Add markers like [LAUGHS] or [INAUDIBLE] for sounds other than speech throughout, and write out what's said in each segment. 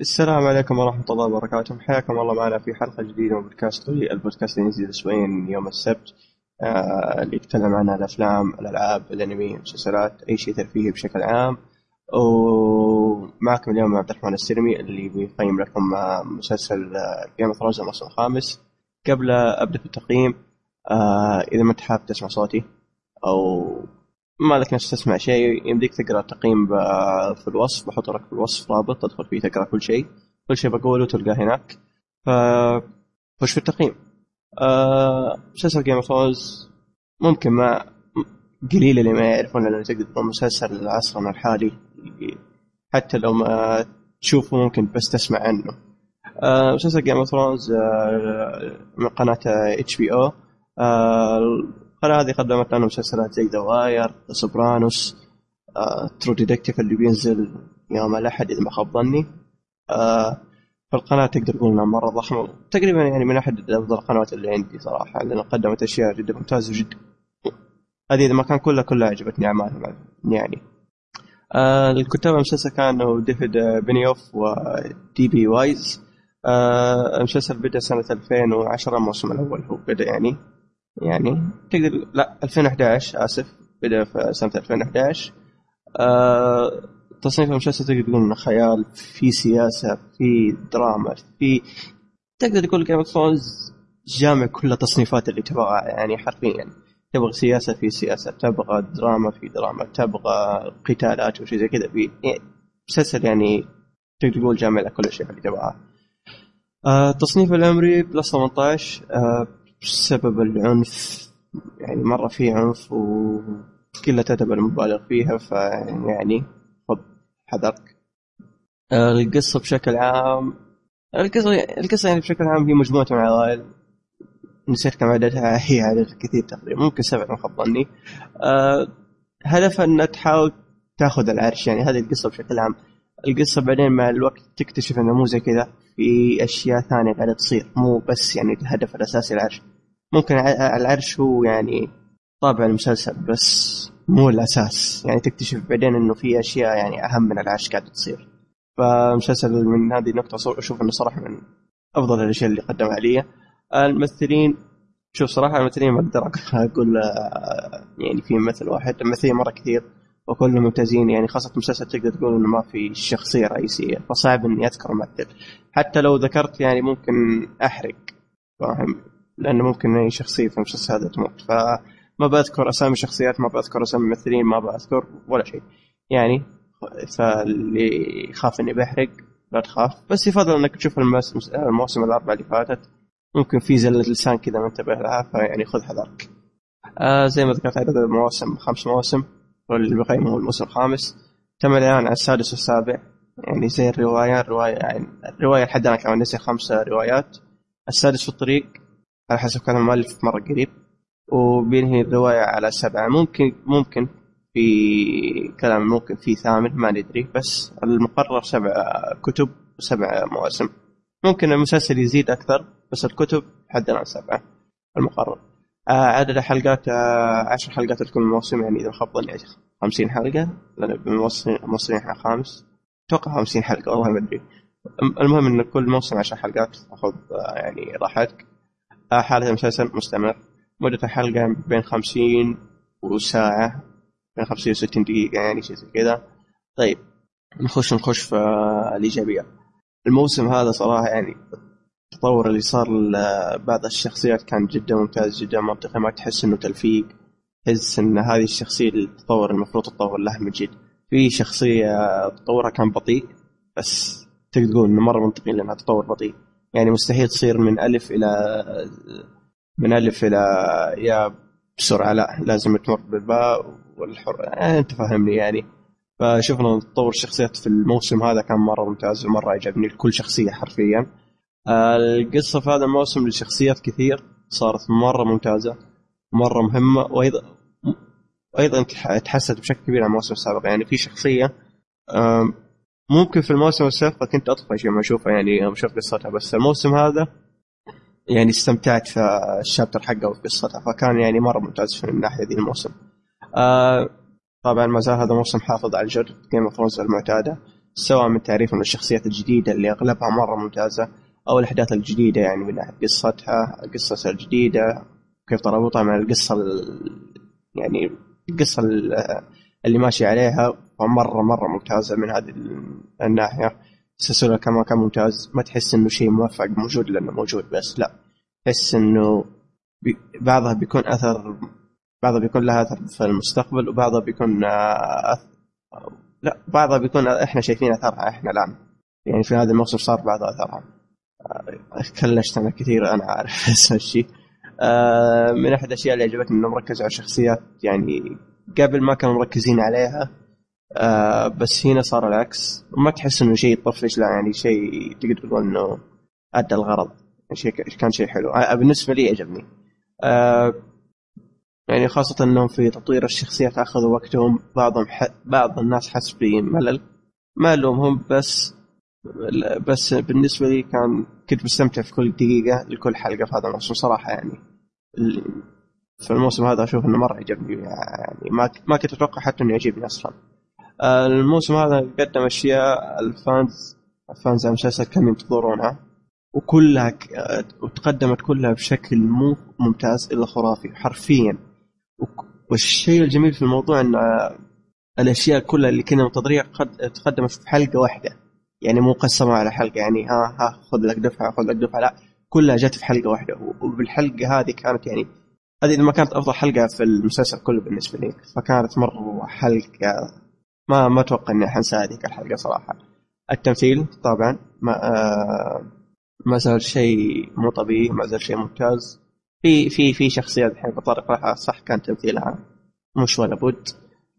السلام عليكم ورحمة الله وبركاته. حياكم الله معنا في حلقة جديدة من بودكاست البودكاست اللي ينزل أسبوعيا يوم السبت آه اللي يتكلم عن الأفلام الألعاب الأنمي المسلسلات أي شيء ترفيهي بشكل عام. ومعكم اليوم عبد الرحمن السلمي اللي بيقيم لكم آه، مسلسل Game of Thrones الموسم الخامس. قبل أبدأ في التقييم آه إذا ما أنت تسمع صوتي أو ما لك نفس تسمع شيء يمديك تقرأ التقييم في الوصف بحط لك في الوصف رابط تدخل فيه تقرأ كل شيء. كل شيء بقوله تلقاه هناك. ف خش في التقييم؟ آه، مسلسل Game of ممكن ما قليل اللي ما يعرفون انه تقدر مسلسل عصرنا الحالي. حتى لو ما تشوفه ممكن بس تسمع عنه. آه، مسلسل Game of Thrones من قناة HBO القناه هذه قدمت لنا مسلسلات زي The Sopranos True Detective اللي بينزل يوم الأحد إذا ما خاب ظني. آه فالقناه تقدر تقول إنها مرة ضخمة. تقريبا يعني من أحد أفضل القنوات اللي عندي صراحة لأن قدمت أشياء جدا ممتازة جدا. هذه إذا ما كان كلها كلها عجبتني اعمالهم يعني. آه الكتاب المسلسل كانوا David Benioff و D. B. Weiss آه المسلسل بدأ سنة 2010 الموسم الأول هو بدأ يعني. يعني تقدر لا 2011 آسف بدا في سنة 2011 آه تصنيف المسلسل تقدر تقول إنه خيال في سياسة في دراما في تقدر تقول Game of جامع كل التصنيفات اللي تبغاها يعني حرفيا. تبغى سياسة في سياسة تبغى دراما في دراما تبغى قتالات وشي زي كذا. في يعني مسلسل يعني تقدر تقول جامع كل الأشياء اللي تبغاها. آه التصنيف العمري plus 18 آه بسبب العنف؟ يعني مرة في عنف وكلها تعتبر مبالغ فيها فيعني خذ حذرك. آه، القصة بشكل عام القصة القصة يعني بشكل عام هي مجموعة من العوائل. نسيت كم عددها [LAUGHS] هي عدد كثير تقريبا ممكن سبع ما خاب ظني. أه هدفها إنها تحاول تأخذ العرش يعني هذه القصة بشكل عام. القصة بعدين مع الوقت تكتشف إنه مو زي كذا في أشياء ثانية قاعدة تصير مو بس يعني الهدف الأساسي العرش. ممكن العرش هو يعني طابع المسلسل بس مو الأساس. يعني تكتشف بعدين إنه في أشياء يعني أهم من العرش قاعدة تصير. فمسلسل من هذه النقطة أشوف إنه صراحة من أفضل الأشياء اللي قدمها لي. الممثلين شوف صراحة الممثلين ما أقدر أقول آه، يعني في ممثل واحد. الممثلين مرة كثير وكلهم ممتازين. يعني خاصة مسلسل تقدر تقول إنه ما في شخصية رئيسية فصعب إني أذكر ممثل. حتى لو ذكرت يعني ممكن أحرق. فاهم؟ لأنه ممكن أي شخصية في المسلسل هذا تموت. فما بذكر أسامي شخصيات ما بذكر أسامي ممثلين ما بذكر ولا شيء. يعني فاللي يخاف إني بحرق لا تخاف. بس يفضل إنك تشوف الموسم الاربع اللي فاتت. ممكن في زلة لسان كذا ما انتبه لها فيعني خذ حذرك آه زي ما ذكرت عدد المواسم خمس مواسم. واللي بقيمه الموسم الخامس. تم الإعلان عن السادس والسابع. يعني زي الرواية الرواية يعني الرواية لحد الآن كمان نسي خمسة روايات. السادس في الطريق على حسب كلام المؤلف مرة قريب وبينهي الرواية على سبعة. ممكن ممكن في كلام ممكن في ثامن ما ندري بس المقرر سبع كتب وسبع مواسم. ممكن المسلسل يزيد أكثر بس الكتب حد الآن سبعة المقرر. آه عدد الحلقات آه عشر حلقات لكل موسم يعني إذا خاب ظني 50 حلقة لأن موصلين خامس. أتوقع 50 حلقة والله ما أدري. المهم إن كل موسم 10 حلقات أخذ آه يعني راحتك. حالة المسلسل مستمر. مدة الحلقة بين 50 وساعة بين 50 و 60 دقيقة يعني شيء زي كذا. طيب نخش نخش في الإيجابيات الموسم هذا صراحة يعني التطور اللي صار لبعض الشخصيات كان جدا ممتاز جدا منطقي ما تحس إنه تلفيق. تحس إن هذه الشخصية التطور المفروض تتطور لها من جد. في شخصية تطورها كان بطيء بس تقدر تقول إنه مرة منطقي لأنها تطور بطيء. يعني مستحيل تصير من ألف إلى من ألف إلى يا بسرعة لا لازم تمر بالباء والحر. يعني أنت فاهمني يعني. فشفنا تطور الشخصيات في الموسم هذا كان مرة ممتاز ومرة عجبني لكل شخصية حرفيا. القصة في هذا الموسم لشخصيات كثير صارت مرة ممتازة مرة مهمة وأيضا وأيضا تحسنت بشكل كبير عن الموسم السابق. يعني في شخصية ممكن في الموسم السابق كنت أطفش لما اشوفها يعني يوم أشوف قصتها بس الموسم هذا يعني استمتعت في ال chapter حقه وفي قصتها فكان يعني مرة ممتاز في الناحية دي الموسم. آه طبعا ما زال هذا الموسم حافظ على الجودة Game of المعتادة سواء من تعريفهم للشخصيات الجديدة اللي أغلبها مرة ممتازة أو الأحداث الجديدة يعني من ناحية قصتها القصة الجديدة كيف تربطها مع القصة يعني القصة اللي ماشي عليها فمره مرة ممتازة من هذه الناحية. السلسله كمان كان ممتاز. ما تحس إنه شيء موفق موجود لأنه موجود بس لا. تحس إنه بعضها بيكون اثر بعضها بيكون لها أثر في المستقبل وبعضها بيكون أثر لا بعضها بيكون إحنا شايفين أثرها إحنا الآن. يعني في هذا الموسم صار بعض أثرها. كلشت أنا كثير أنا عارف [LAUGHS] اسم الشيء. آه، من أحد الأشياء اللي عجبتني انهم ركزوا على شخصيات يعني قبل ما كانوا مركزين عليها آه بس هنا صار العكس. ما تحس إنه شيء يطفش لا يعني شيء تقدر تقول إنه أدى الغرض. شيء كان شيء حلو. آه بالنسبة لي عجبني آه يعني خاصة إنهم في تطوير الشخصيات أخذوا وقتهم. بعضهم ح... بعض الناس حس بملل ما ألومهم بس بس بالنسبة لي كان كنت مستمتع في كل دقيقة لكل حلقة في هذا الموسم صراحة يعني. في الموسم هذا أشوف إنه مرة عجبني يعني. ما ما كنت أتوقع حتى إنه يعجبني أصلا. الموسم هذا قدم أشياء الفانز الفانز المسلسل كانوا ينتظرونها وكلها وتقدمت كلها بشكل مو ممتاز إلا خرافي حرفيا. والشيء الجميل في الموضوع إن الأشياء كلها اللي كنا منتظريها قد تقدمت في حلقة واحدة. يعني مو مقسمه على حلقة يعني ها ها خذ لك دفعة خذ لك دفعة لا. كلها جت في حلقة واحدة. وبالحلقة هذه كانت يعني هذه ما كانت أفضل حلقة في المسلسل كله بالنسبة لي فكانت مرة حلقة ما ما أتوقع إني حنسى هذيك الحلقة صراحة. التمثيل طبعا ما آه ما زال شيء مو طبيعي ما زال شيء ممتاز. في في في شخصيات الحين بطرق لها صح كان تمثيلها مش ولا بد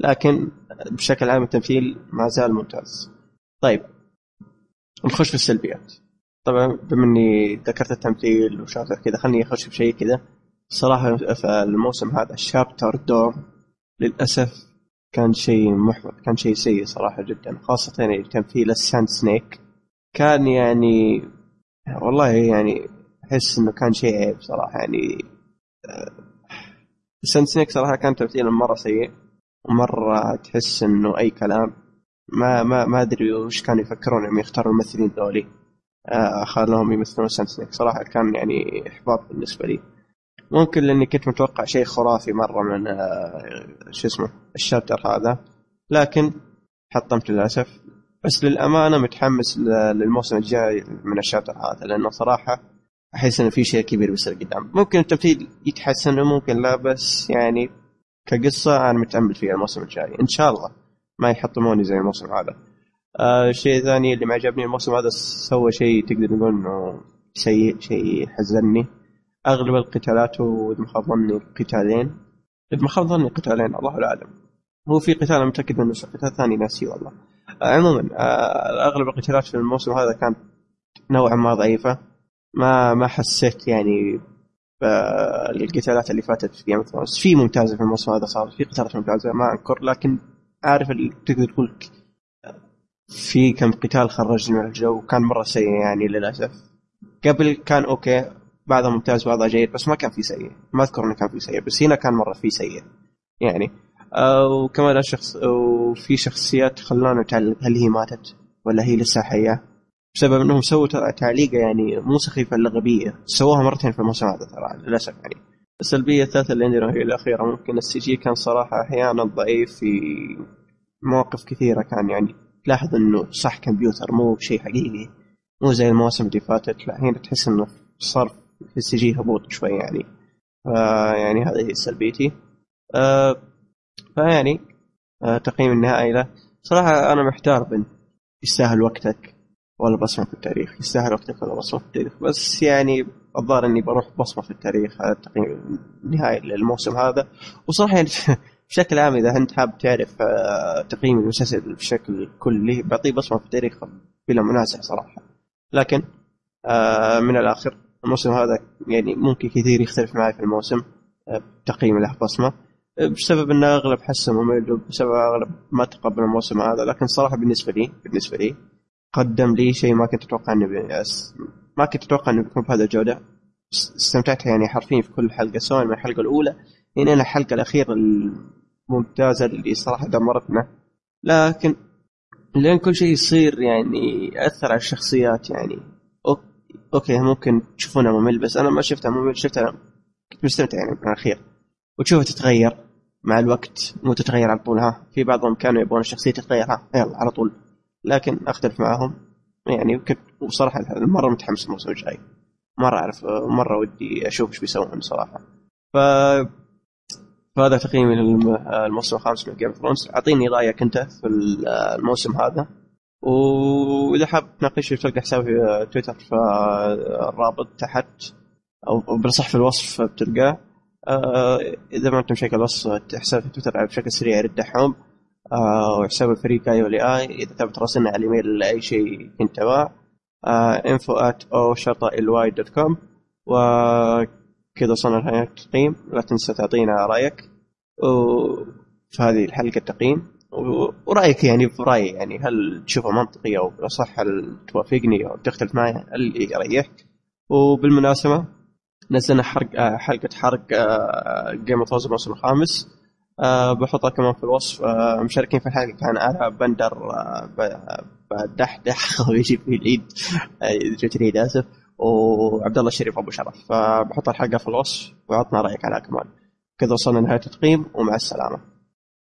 لكن بشكل عام التمثيل ما زال ممتاز. طيب نخش في السلبيات. طبعا بما إني ذكرت التمثيل وشاطر كذا خليني أخش بشيء كذا. الصراحه في الموسم هذا الشابتر دور للأسف كان شيء محبط كان شيء سيء صراحة جدا خاصة يعني تمثيل الساند سنيك كان يعني والله يعني أحس إنه كان شيء عيب صراحة يعني ال Sand آه، Snake صراحة كان تمثيله مرة سيء ومرة تحس إنه أي كلام. ما ما ما أدري وش كانوا يفكرون يوم يختاروا الممثلين ذولي. آه خلوهم يمثلون Sand Snake صراحة كان يعني إحباط بالنسبة لي. ممكن لاني كنت متوقع شيء خرافي مرة من آه، شو اسمه ال chapter هذا. لكن حطمت للأسف. بس للأمانة متحمس للموسم الجاي من الشابتر هذا لأنه صراحة أحس إنه في شيء كبير بيصير قدام. ممكن التمثيل يتحسن وممكن لا بس يعني كقصة أنا متامل فيها الموسم الجاي. إن شاء الله ما يحطموني زي الموسم هذا. آه الشيء الثاني اللي ما عجبني الموسم هذا سوى شيء تقدر تقول إنه سيء شيء حزني. أغلب القتالات واذا ما خاب ظني قتالين اذا ما خاب ظني قتالين الله اعلم هو في قتال متأكد انه قتال ثاني ناسي والله. عموما آه أغلب القتالات في الموسم هذا كانت نوعا ما ضعيفة. ما ما حسيت يعني بالقتالات اللي فاتت في Game of في ممتازة في الموسم هذا صار في قتالات ممتازة ما أنكر لكن عارف تقدر تقول في كم قتال خرجني من الجو كان مرة سيء يعني للأسف. قبل كان okay بعضها ممتاز بعضها جيد بس ما كان في سيء. ما أذكر إنه كان في سيء بس هنا كان مرة في سيء. يعني وكمان الشخص وفي شخصيات خلانا نتعلق هل هي ماتت ولا هي لسه حية؟ بسبب إنهم سووا تعليقه يعني مو سخيفه إلا غبية. سووها مرتين في الموسم هذا ترى للأسف يعني. السلبيه الثالثة اللي عندنا هي الأخيرة ممكن السي جي كان صراحة أحيانا ضعيف في مواقف كثيرة كان يعني. تلاحظ إنه صح كمبيوتر مو شيء حقيقي مو زي المواسم اللي فاتت. لا هنا تحس إنه صار في السي جي هبوط شوي يعني. يعني هذه سلبيتي. آه فيعني آه تقييم النهائي له. صراحة أنا محتار بين يستاهل وقتك ولا بصمة في التاريخ. يستاهل وقتك ولا بصمة في التاريخ. بس يعني الظاهر إني بروح بصمة في التاريخ. على التقييم النهائي للموسم هذا. وصراحة يعني [LAUGHS] بشكل عام إذا أنت حاب تعرف آه، تقييم المسلسل بشكل كلي بعطيه بصمة في التاريخ بلا منازع صراحة. لكن آه، من الآخر الموسم هذا يعني ممكن كثير يختلف معي في الموسم آه، تقييم له بصمة. بسبب إن أغلب حسه ممل وبسبب أغلب ما تقبل الموسم هذا لكن صراحة بالنسبة لي بالنسبة لي قدم لي شيء ما كنت أتوقع إنه ما كنت أتوقع إنه بيكون بهذا الجودة. استمتعت يعني حرفيا في كل حلقة سواء من الحلقة الأولى إلى الحلقة الأخيرة الممتازة اللي صراحة دمرتنا. لكن لأن كل شيء يصير يعني يأثر على الشخصيات يعني. أوكي ممكن تشوفونه ممل بس أنا ما شفتها ممل شفتها كنت مستمتع يعني بالاخير وتشوفها تتغير مع الوقت مو تتغير على طول ها. في بعضهم كانوا يبغون الشخصية تتغير ها. يلا على طول. لكن أختلف معهم. يعني كنت وصراحة مرة متحمس الموسم الجاي. مرة أعرف مرة ودي أشوف إيش بيسوون صراحة. ف فهذا تقييمي للموسم الخامس من Game of Thrones أعطيني رأيك أنت في الموسم هذا. وإذا حاب تناقش تلقى حسابي في تويتر فالرابط تحت أو بالصح في الوصف بتلقاه. آه، إذا ما انت مشيك الوصف حسابي في تويتر بشكل سريع يرد دحوم آه، وحساب الفريق O L Y. إذا تبي تراسلنا على الإيميل لأي شيء كنت تباه info at O شرطه L Y dot com وكذا وصلنا لنهاية التقييم. لا تنسى تعطينا رأيك. في هذه الحلقة التقييم. ورأيك يعني في رايي يعني هل تشوفه منطقي أو صح هل توافقني أو تختلف معي؟ اللي يريحك؟ وبالمناسبة نزلنا حرق آه، حلقة حرق Game of الموسم الخامس. أه بحطها كمان في الوصف. مشاركين في الحلقة كان أنا بندر بدحدح [LAUGHS] ويجي في العيد. آه، جيت العيد آسف. وعبد الله الشريف أبو شرف. فبحط الحلقة في الوصف وعطنا رأيك عليها كمان. كذا وصلنا لنهاية التقييم ومع السلامة.